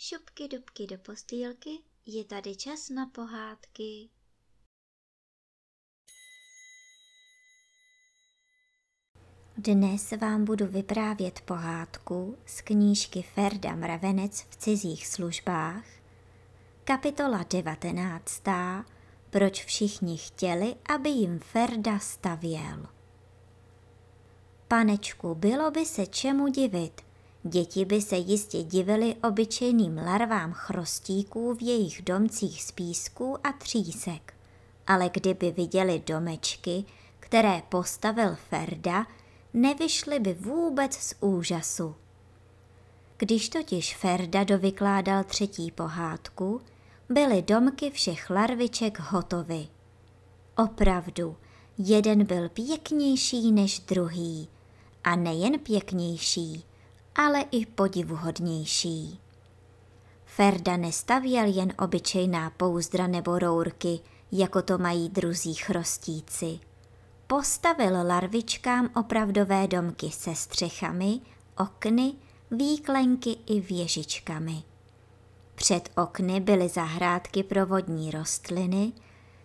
dubky, dubky do postýlky, je tady čas na pohádky. Dnes vám budu vyprávět pohádku z knížky Ferda Mravenec v cizích službách, kapitola 19. Proč všichni chtěli, aby jim Ferda stavěl. Panečku, bylo by se čemu divit – Děti by se jistě divily obyčejným larvám chrostíků v jejich domcích z písku a třísek. Ale kdyby viděli domečky, které postavil Ferda, nevyšly by vůbec z úžasu. Když totiž Ferda dovykládal třetí pohádku, byly domky všech larviček hotovy. Opravdu, jeden byl pěknější než druhý. A nejen pěknější, ale i podivuhodnější. Ferda nestavěl jen obyčejná pouzdra nebo rourky, jako to mají druzí chrostíci. Postavil larvičkám opravdové domky se střechami, okny, výklenky i věžičkami. Před okny byly zahrádky pro vodní rostliny,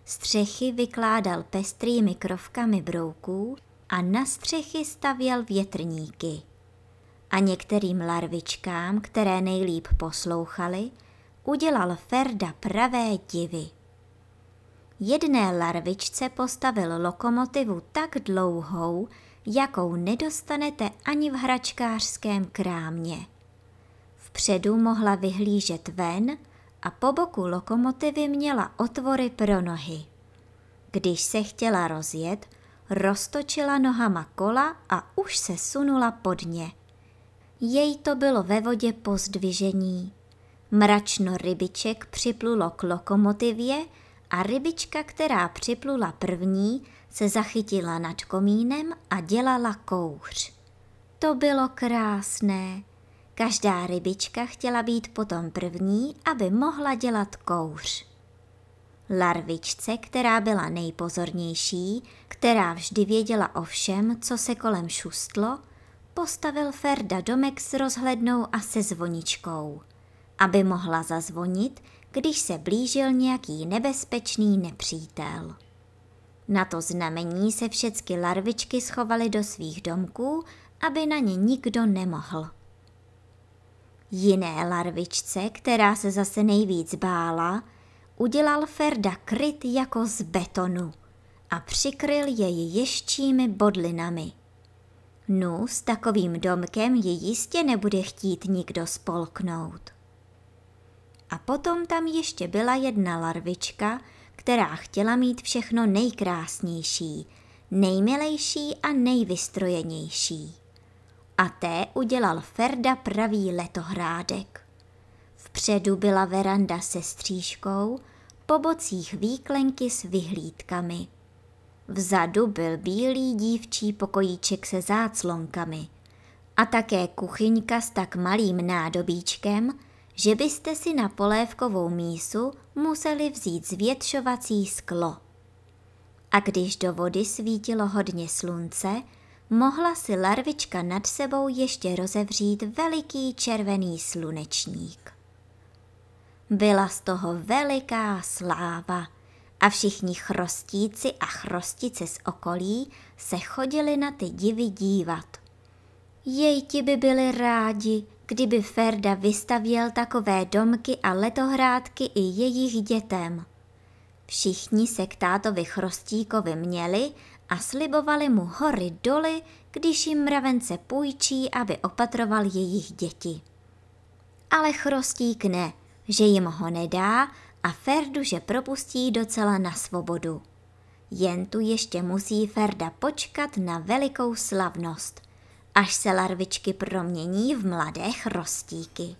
střechy vykládal pestrými krovkami brouků a na střechy stavěl větrníky a některým larvičkám, které nejlíp poslouchali, udělal Ferda pravé divy. Jedné larvičce postavil lokomotivu tak dlouhou, jakou nedostanete ani v hračkářském krámě. Vpředu mohla vyhlížet ven a po boku lokomotivy měla otvory pro nohy. Když se chtěla rozjet, roztočila nohama kola a už se sunula pod ně. Jej to bylo ve vodě po zdvižení. Mračno rybiček připlulo k lokomotivě a rybička, která připlula první, se zachytila nad komínem a dělala kouř. To bylo krásné. Každá rybička chtěla být potom první, aby mohla dělat kouř. Larvičce, která byla nejpozornější, která vždy věděla o všem, co se kolem šustlo, postavil Ferda domek s rozhlednou a se zvoničkou, aby mohla zazvonit, když se blížil nějaký nebezpečný nepřítel. Na to znamení se všechny larvičky schovaly do svých domků, aby na ně nikdo nemohl. Jiné larvičce, která se zase nejvíc bála, udělal Ferda kryt jako z betonu a přikryl jej ješčími bodlinami – No, s takovým domkem ji jistě nebude chtít nikdo spolknout. A potom tam ještě byla jedna larvička, která chtěla mít všechno nejkrásnější, nejmilejší a nejvystrojenější. A té udělal Ferda pravý letohrádek. Vpředu byla veranda se střížkou, po bocích výklenky s vyhlídkami – Vzadu byl bílý dívčí pokojíček se záclonkami a také kuchyňka s tak malým nádobíčkem, že byste si na polévkovou mísu museli vzít zvětšovací sklo. A když do vody svítilo hodně slunce, mohla si larvička nad sebou ještě rozevřít veliký červený slunečník. Byla z toho veliká sláva – a všichni chrostíci a chrostice z okolí se chodili na ty divy dívat. Jej ti by byli rádi, kdyby Ferda vystavěl takové domky a letohrádky i jejich dětem. Všichni se k tátovi chrostíkovi měli a slibovali mu hory doly, když jim mravence půjčí, aby opatroval jejich děti. Ale chrostík ne, že jim ho nedá a Ferdu, že propustí docela na svobodu. Jen tu ještě musí Ferda počkat na velikou slavnost, až se larvičky promění v mladé chrostíky.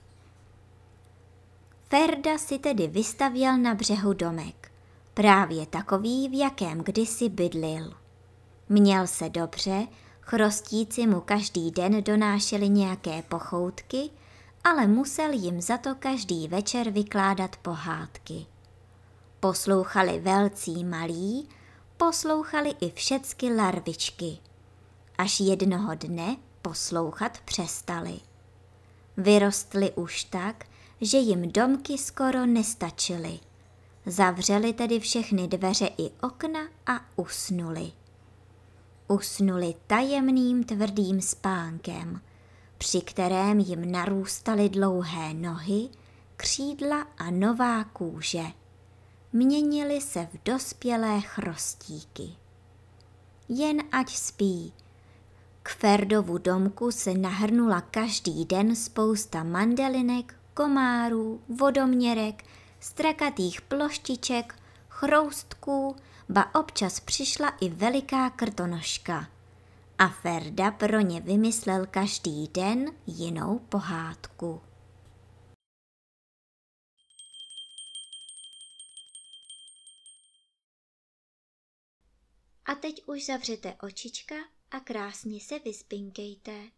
Ferda si tedy vystavěl na břehu domek, právě takový, v jakém kdysi bydlil. Měl se dobře, chrostíci mu každý den donášeli nějaké pochoutky ale musel jim za to každý večer vykládat pohádky. Poslouchali velcí malí, poslouchali i všecky larvičky. Až jednoho dne poslouchat přestali. Vyrostli už tak, že jim domky skoro nestačily. Zavřeli tedy všechny dveře i okna a usnuli. Usnuli tajemným tvrdým spánkem, při kterém jim narůstaly dlouhé nohy, křídla a nová kůže. Měnili se v dospělé chrostíky. Jen ať spí. K Ferdovu domku se nahrnula každý den spousta mandelinek, komárů, vodoměrek, strakatých ploštiček, chroustků, ba občas přišla i veliká krtonožka. A Ferda pro ně vymyslel každý den jinou pohádku. A teď už zavřete očička a krásně se vyspinkejte.